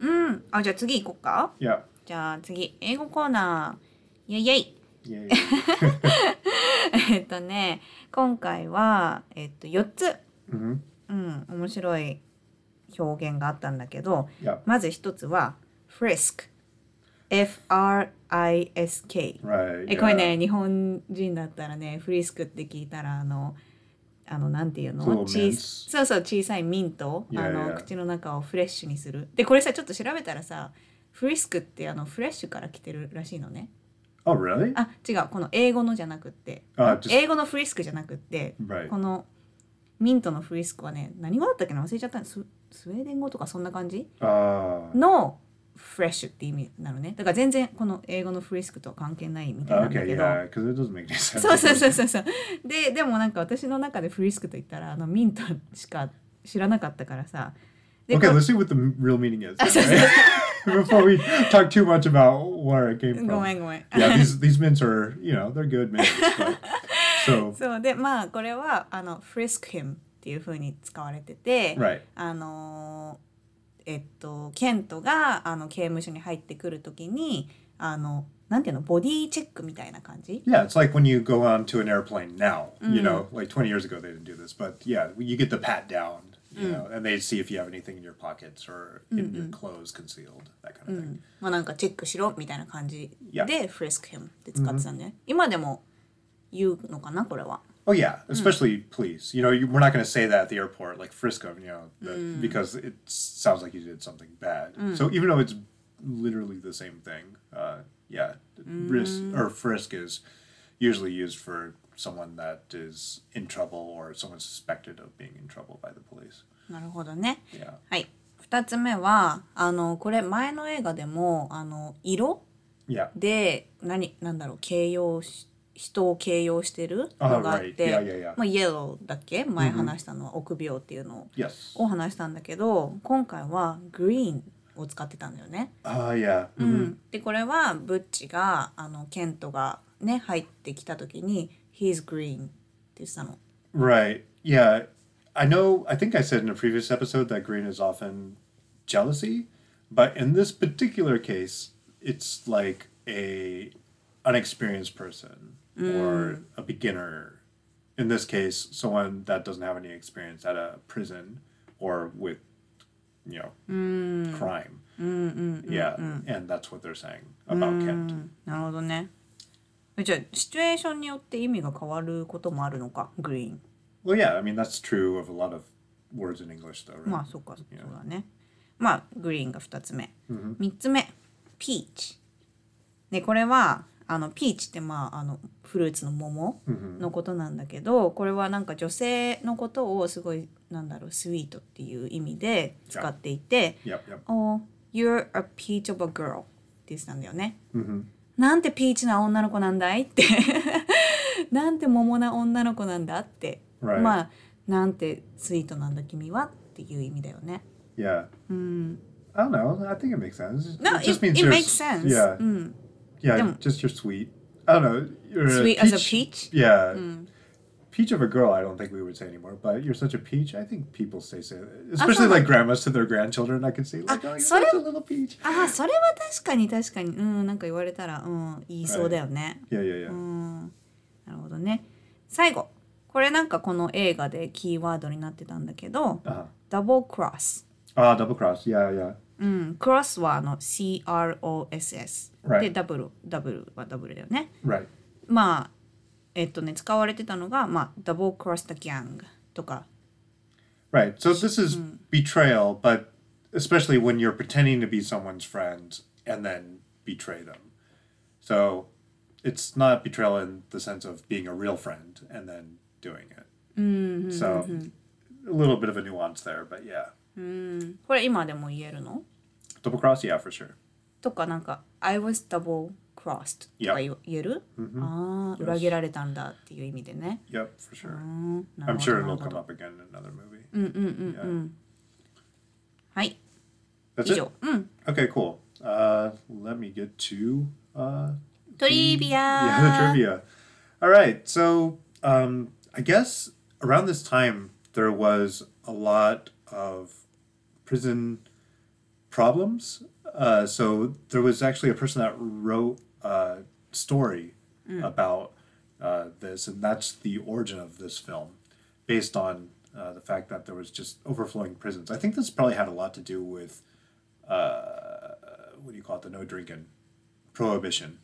うんあじゃあ次行こうか？Yeah. じゃあ次英語コーナーイェイイェイ. えっとね今回は、えっと、4つ、hmm うん、面白い表現があったんだけど.まず一つは frisk F-R-I-S-K. えこれ.ね日本人だったらねフリスクって聞いたらあのあのなんていうの？小そうそう小さいミント？あの.口の中をフレッシュにする。でこれさちょっと調べたらさフリスクってあのフレッシュから来てるらしいのね。Oh, really? あ違う。この英語のじゃなくって。英語のフリスクじゃなくって、Right. このミントのフリスクはね何語だったっけな？忘れちゃった。ススウェーデン語とかそんな感じ？Uh, のフレッシュって意味なのねだから全然この英語のフリスクとは関係ないみたいなんだ okay, けど、yeah, because it doesn't make any sense. そうそうそうそうそうででもなんか私の中でフリスクと言ったらあのミントしか知らなかったからさで Okay, こ let's see what the real meaning is. Before we talk too much about where it came ご from. めんごめん Yeah, these these mints are, you know, they're good mints. But, So, そうでまあこれはあの frisk him っていう風に使われてて、right. あのえっとケントがあの刑務所に入ってくる時にあのなんていうのボディチェックみたいな感じ Yeah, it's like when you go on to an airplane now. You know, like 20 years ago they didn't do this, but yeah, you get the pat down, you know, and they see if you have anything in your pockets or in your clothes concealed, that kind of thing. まあなんかチェックしろみたいな感じ Yeah. で frisk him って使ってたんで、今でも言うのかなこれは Oh yeah, especially police. You know, you, we're not going to say that at the airport, like frisk them, you know, that, because it sounds like you did something bad. So even though it's literally the same thing, uh, yeah, risk or frisk is usually used for someone that is in trouble or someone suspected of being in trouble by the police. なるほどね Yeah. はい2つ目はあのこれ前の映画でもあの色 Yeah. で何なんだろう形容し 人を形容してるのがあって、Ah, right. Yeah, yeah, yeah. まあ、イエローだっけ前話したのは臆病っていうの.を話したんだけど今回はグリーンを使ってたんだよね。Ah, yeah. う Mhm. ん、でこれはブッチがあのケントがね入ってきた時に「He's green」って言ってたの。Right. Yeah. I know, I think I said in a previous episode that green is often jealousy, but in this particular case, it's like a unexperienced person or a beginner. In this case, someone that doesn't have any experience at a prison or with, you know, crime. yeah. And that's what they're saying about Kent. なるほどね。えじゃあシチュエーションによって意味が変わることもあるのかグリーン。 Well, yeah, I mean, that's true of a lot of words in English, though, right? まあそっかそうだね。まあグリーンが2つ目。3つ目ピーチ。でこれは あのピーチってまああのフルーツの桃のことなんだけど、これはなんか女性のことをすごいなんだろうスイートっていう意味で使っていて Yep, yep.「Oh, you're a peach of a girl」って言ってたんだよね。なんてピーチな女の子なんだい？ってなんて桃な女の子なんだ？って、Right. まあなんてスイートなんだ君は？っていう意味だよね。Yeah. I don't know. I think it makes sense. No, it just it- means it makes sense. Yeah. Mm. Yeah. Just you're sweet. I don't know. You're Sweet as a peach? Mm. Yeah. Peach of a girl, I don't think we would say anymore. But you're such a peach. I think people say say, especially like grandmas to their grandchildren. I can see like, oh, you're such a little peach. ああそれは確かに確かにうんなんか言われたらうん言いそうだよね。Yeah, yeah, yeah. うんなるほどね。最後これなんかこの映画でキーワードになってたんだけど Uh-huh. ダブルクロス。Ah, double cross. Yeah, yeah. うん、クロスはあの CROSS、 Right. でダブルダブルはダブルだよね。 Right. まあえっとね使われてたのがまあダブルクロスタギャングとか Right. So this is betrayal, but especially when you're pretending to be someone's friend and then betray them. So it's not betrayal in the sense of being a real friend and then doing it. So a little bit of a nuance there, but yeah. これ今でも言えるの Double cross, yeah, for sure. とかなんか I was double crossed とか言言える、ああ裏切られたんだっていう意味でね。 Yep, for sure. うんな I'm るほど sure なる it'll ほ come ど up again in another movie. うんうんうんうん。はい、 That's 以 it. 上。うん。 Okay, cool. Uh, let me get to uh, トリビア yeah, the trivia. All right, so um, I guess around this time there was a lot of prison problems. Uh, so there was actually a person that wrote a story about uh, this, and that's the origin of this film, based on uh, the fact that there was just overflowing prisons. I think this probably had a lot to do with uh, what do you call it, the no drinking prohibition,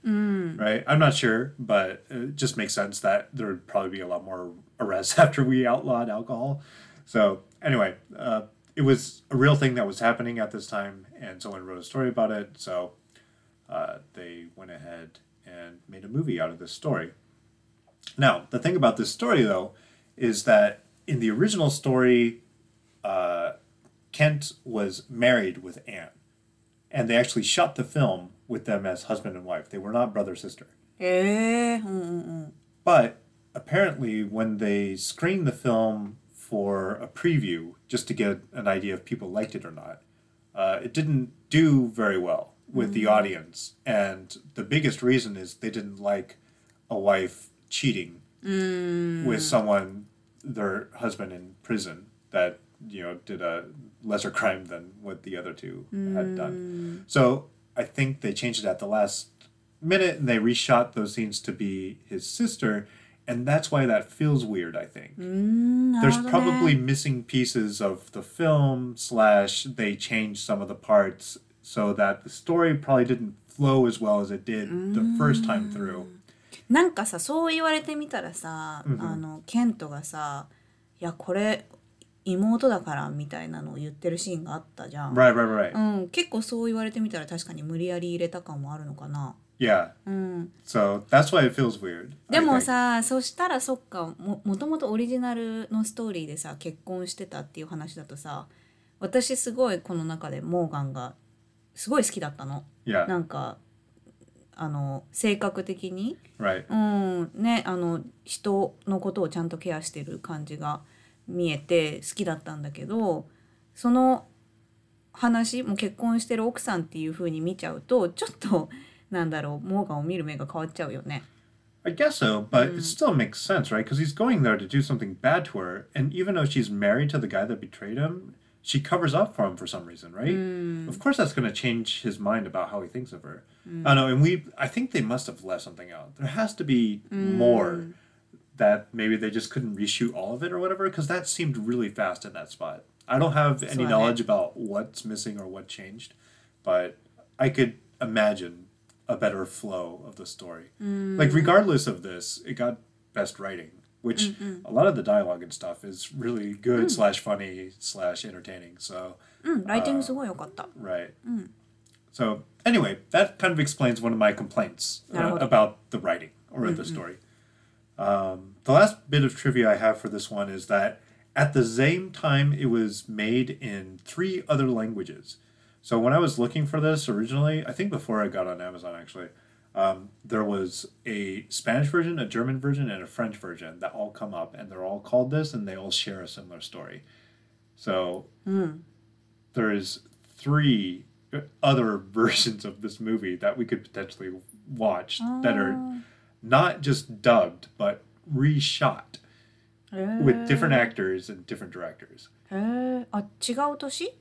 right? I'm not sure, but it just makes sense that there would probably be a lot more arrests after we outlawed alcohol. So anyway, uh, it was a real thing that was happening at this time, and someone wrote a story about it. So uh, they went ahead and made a movie out of this story. Now, the thing about this story, though, is that in the original story, uh, Kent was married with Anne, and they actually shot the film with them as husband and wife. They were not brother sister. Eh, mm, mm, mm. but apparently, when they screened the film for a preview, just to get an idea if people liked it or not, uh, it didn't do very well with the audience. And the biggest reason is they didn't like a wife cheating Mm. with someone, their husband in prison that you know did a lesser crime than what the other two had done. So I think they changed it at the last minute and they reshot those scenes to be his sister, and that's why that feels weird. I think. うんなる There's ほどね probably missing pieces of the film slash they changed some of the parts so that the story probably didn't flow as well as it did the first time through. なんかさそう言われてみたらさ、うんうんあのケントがさ「いやこれ妹だから」みたいなのを言ってるシーンがあったじゃん。 Right, right, right. うん、結構そう言われてみたら確かに無理やり入れた感もあるのかな。 Yeah. うん、So that's why it feels weird. でも.さそしたらそっかももともとオリジナルのストーリーでさ結婚してたっていう話だとさ私すごいこの中でモーガンがすごい好きだったの。Yeah. なんかあの性格的に Right. うんねあの人のことをちゃんとケアしてる感じが見えて好きだったんだけどその話もう結婚してる奥さんっていう風に見ちゃうとちょっとなんだろうモーガンを見る目が変わっちゃうよね。 I guess so, but it still makes sense, right? Because he's going there to do something bad to her, and even though she's married to the guy that betrayed him, she covers up for him for some reason, right? Of course, that's going to change his mind about how he thinks of her. I don't know, and we, I think they must have left something out. There has to be more that maybe they just couldn't reshoot all of it or whatever, because that seemed really fast in that spot. I don't have any So, knowledge about what's missing or what changed, but I could imagine a better flow of the story. Mm. Like regardless of this, it got best writing, which Mm-mm. a lot of the dialogue and stuff is really good mm. slash funny slash entertaining. So mm, writing uh, right. Mm. So anyway, that kind of explains one of my complaints uh, about the writing or Mm-mm. the story. Um, the last bit of trivia I have for this one is that at the same time it was made in three other languages. So when I was looking for this originally, I think before I got on Amazon actually, um, there was a Spanish version, a German version, and a French version that all come up, and they're all called this, and they all share a similar story. So there's three other versions of this movie that we could potentially watch that are not just dubbed but reshot へー with different actors and different directors. へーあ違う年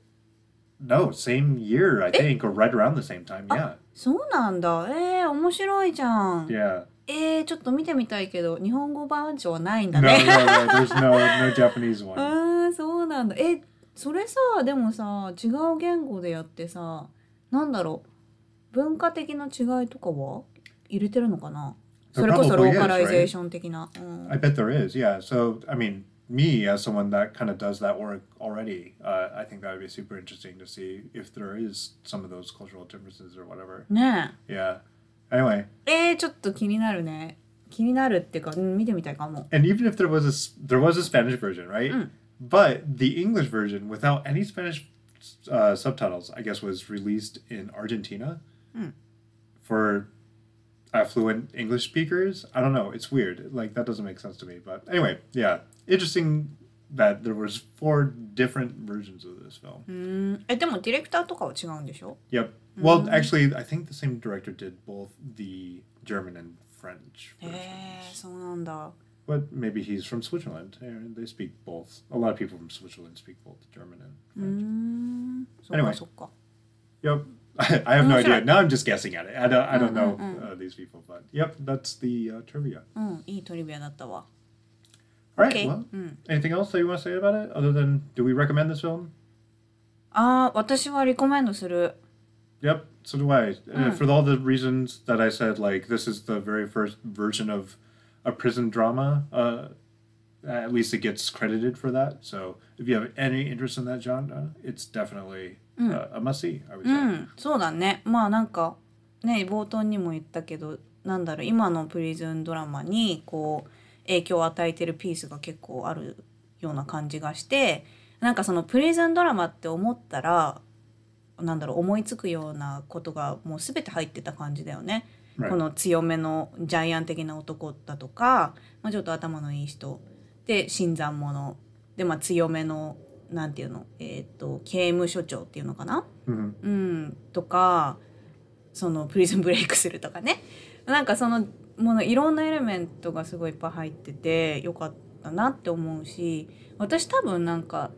No, same year I think, or right around the same time. Yeah, そうなんだえー、面白いじゃん。yeah. えー、ちょっと見てみたいけど日本語バージョンはないん No, だ no, ね。no. There's no no Japanese one. ああそうなんだえそれさでもさ違う言語でやってさなんだろう文化的な違いとかは入れてるのかな There それこそ probably ロ is, ーカライゼーション的な、うん I bet there is. Yeah. So I mean, me as someone that kind of does that work already, uh, I think that would be super interesting to see if there is some of those cultural differences or whatever. ね Yeah. Anyway, ええー、ちょっと気になるね気になるっていうか、うん、見てみたいかも and even if there was a s- there was a Spanish version, right? But the English version without any Spanish uh, subtitles, I guess, was released in Argentina for affluent English speakers. I don't know. It's weird. Like that doesn't make sense to me. But anyway, yeah, interesting that there was four different versions of this film. うんえでもディレクターとかは違うんでしょ Yep. Well, actually, I think the same director did both the German and French へ versions. えそうなんだ But maybe he's from Switzerland. and They speak both. A lot of people from Switzerland speak both German and うー French. んそっ Anyway. かそっか Yep. I have no Oh, idea. sure. Now I'm just guessing at it. I don't. I don't Mm, know mm, uh, these people, but yep, that's the uh, trivia. うんいいトリビアだったわ All right. Okay. Well, うん anything else that you want to say about it, other than do we recommend this film? ああ私はリコメンドする Yep. So do I. Uh, Mm. for all the reasons that I said, like this is the very first version of a prison drama. Uh, at least it gets credited for that. So if you have any interest in that genre, it's definitely uh, a must see. I would う.んそうだねまあなんかね冒頭にも言ったけどなんだろう今のプリズンドラマにこう影響を与えてるピースが結構あるような感じがしてなんかそのプリズンドラマって思ったらなんだろう思いつくようなことがもう全て入ってた感じだよね。Right. この強めのジャイアン的な男だとか、まあ、ちょっと頭のいい人で新参者で、まあ、強めのなんていうの、えー、と刑務所長っていうのかな、Mhm. うん、とかそのプリズンブレイクするとかねなんかそのものいろんなエレメントがすごいいっぱい入っててよかったなって思うし私多分なんか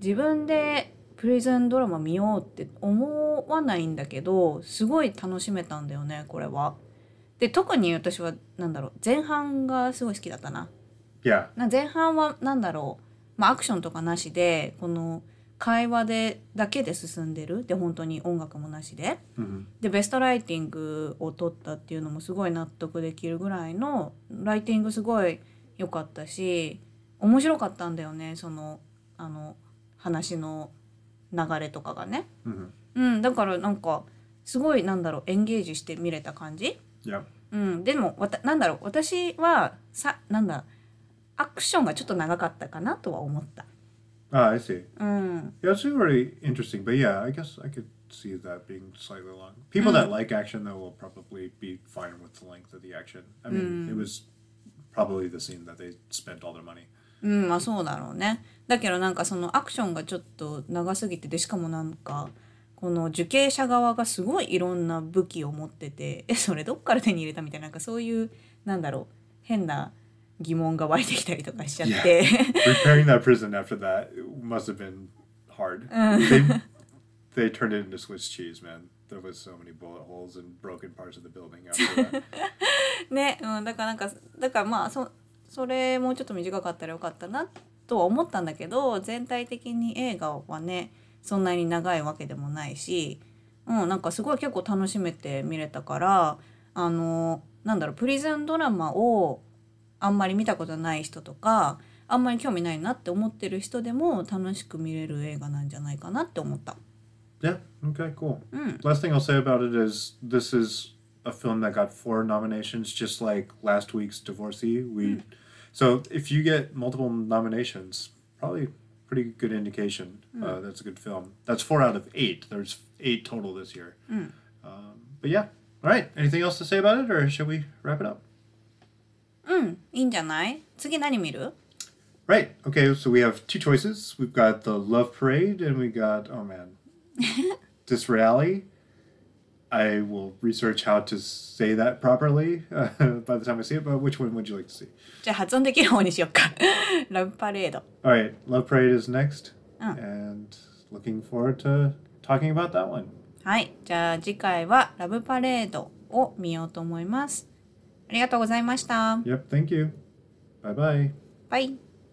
自分でプリズンドラマ見ようって思わないんだけどすごい楽しめたんだよねこれは。で特に私はなんだろう前半がすごい好きだったな。Yeah. な前半はなんだろう、まあ、アクションとかなしでこの会話でだけで進んでる。で本当に音楽もなしで。hmm でベストライティングを取ったっていうのもすごい納得できるぐらいのライティングすごい良かったし面白かったんだよね。そのあの話の流れとかがね。hmm うん、だからなんかすごいなんだろうエンゲージして見れた感じ。うん、でもわたなんだろう私はさなんだアクションがちょっと長かったかなとは思った。Ah, I see. うん、Yeah, it's really interesting. But yeah, I guess I could see that being slightly long. People that like action, though, will probably be fine with the length of the action. I mean, it was probably the scene that they spent all their money. うん、まあそうだろうね。だけどなんかそのアクションがちょっと長すぎてでしかもなんかこの受刑者側がすごいいろんな武器を持っててえそれどっから手に入れたみたいななんかそういうなんだろう変な疑問が湧いてきたりとかしちゃって。Repairing that prison after that must have been hard. they, they turned it into Swiss cheese, man. There was so many bullet holes and broken parts of the building after that. ね、うん、だからなんかだからまあそそれもうちょっと短かったらよかったなとは思ったんだけど全体的に映画はねそんなに長いわけでもないし、うん、なんかすごい結構楽しめて見れたからあのなんだろうプリズンドラマをあんまり見たことない人とかあんまり興味ないなって思ってる人でも楽しく見れる映画なんじゃないかなって思った。 yeah, okay, cool. うん、 Last thing I'll say about it is this is a film that got four nominations, just like last week's Divorcee. We, so if you get multiple nominations, probably pretty good indication uh, that's a good film. That's four out of eight. There's eight total this year. Um, but yeah, all right. Anything else to say about it, or should we wrap it up? うん、いいんじゃない次何見る Right. Okay. So we have two choices. We've got the Love Parade, and we got oh man, Disreality. I will research how to say that properly uh, by the time I see it. But which one would you like to see? じゃあ発音できる方にしよっか。ラブパレード。All right. Love Parade is next, Oh. and looking forward to talking about that one. はい。じゃあ次回はラブパレードを見ようと思います。ありがとうございました。Yep. Thank you. Bye bye. バイ。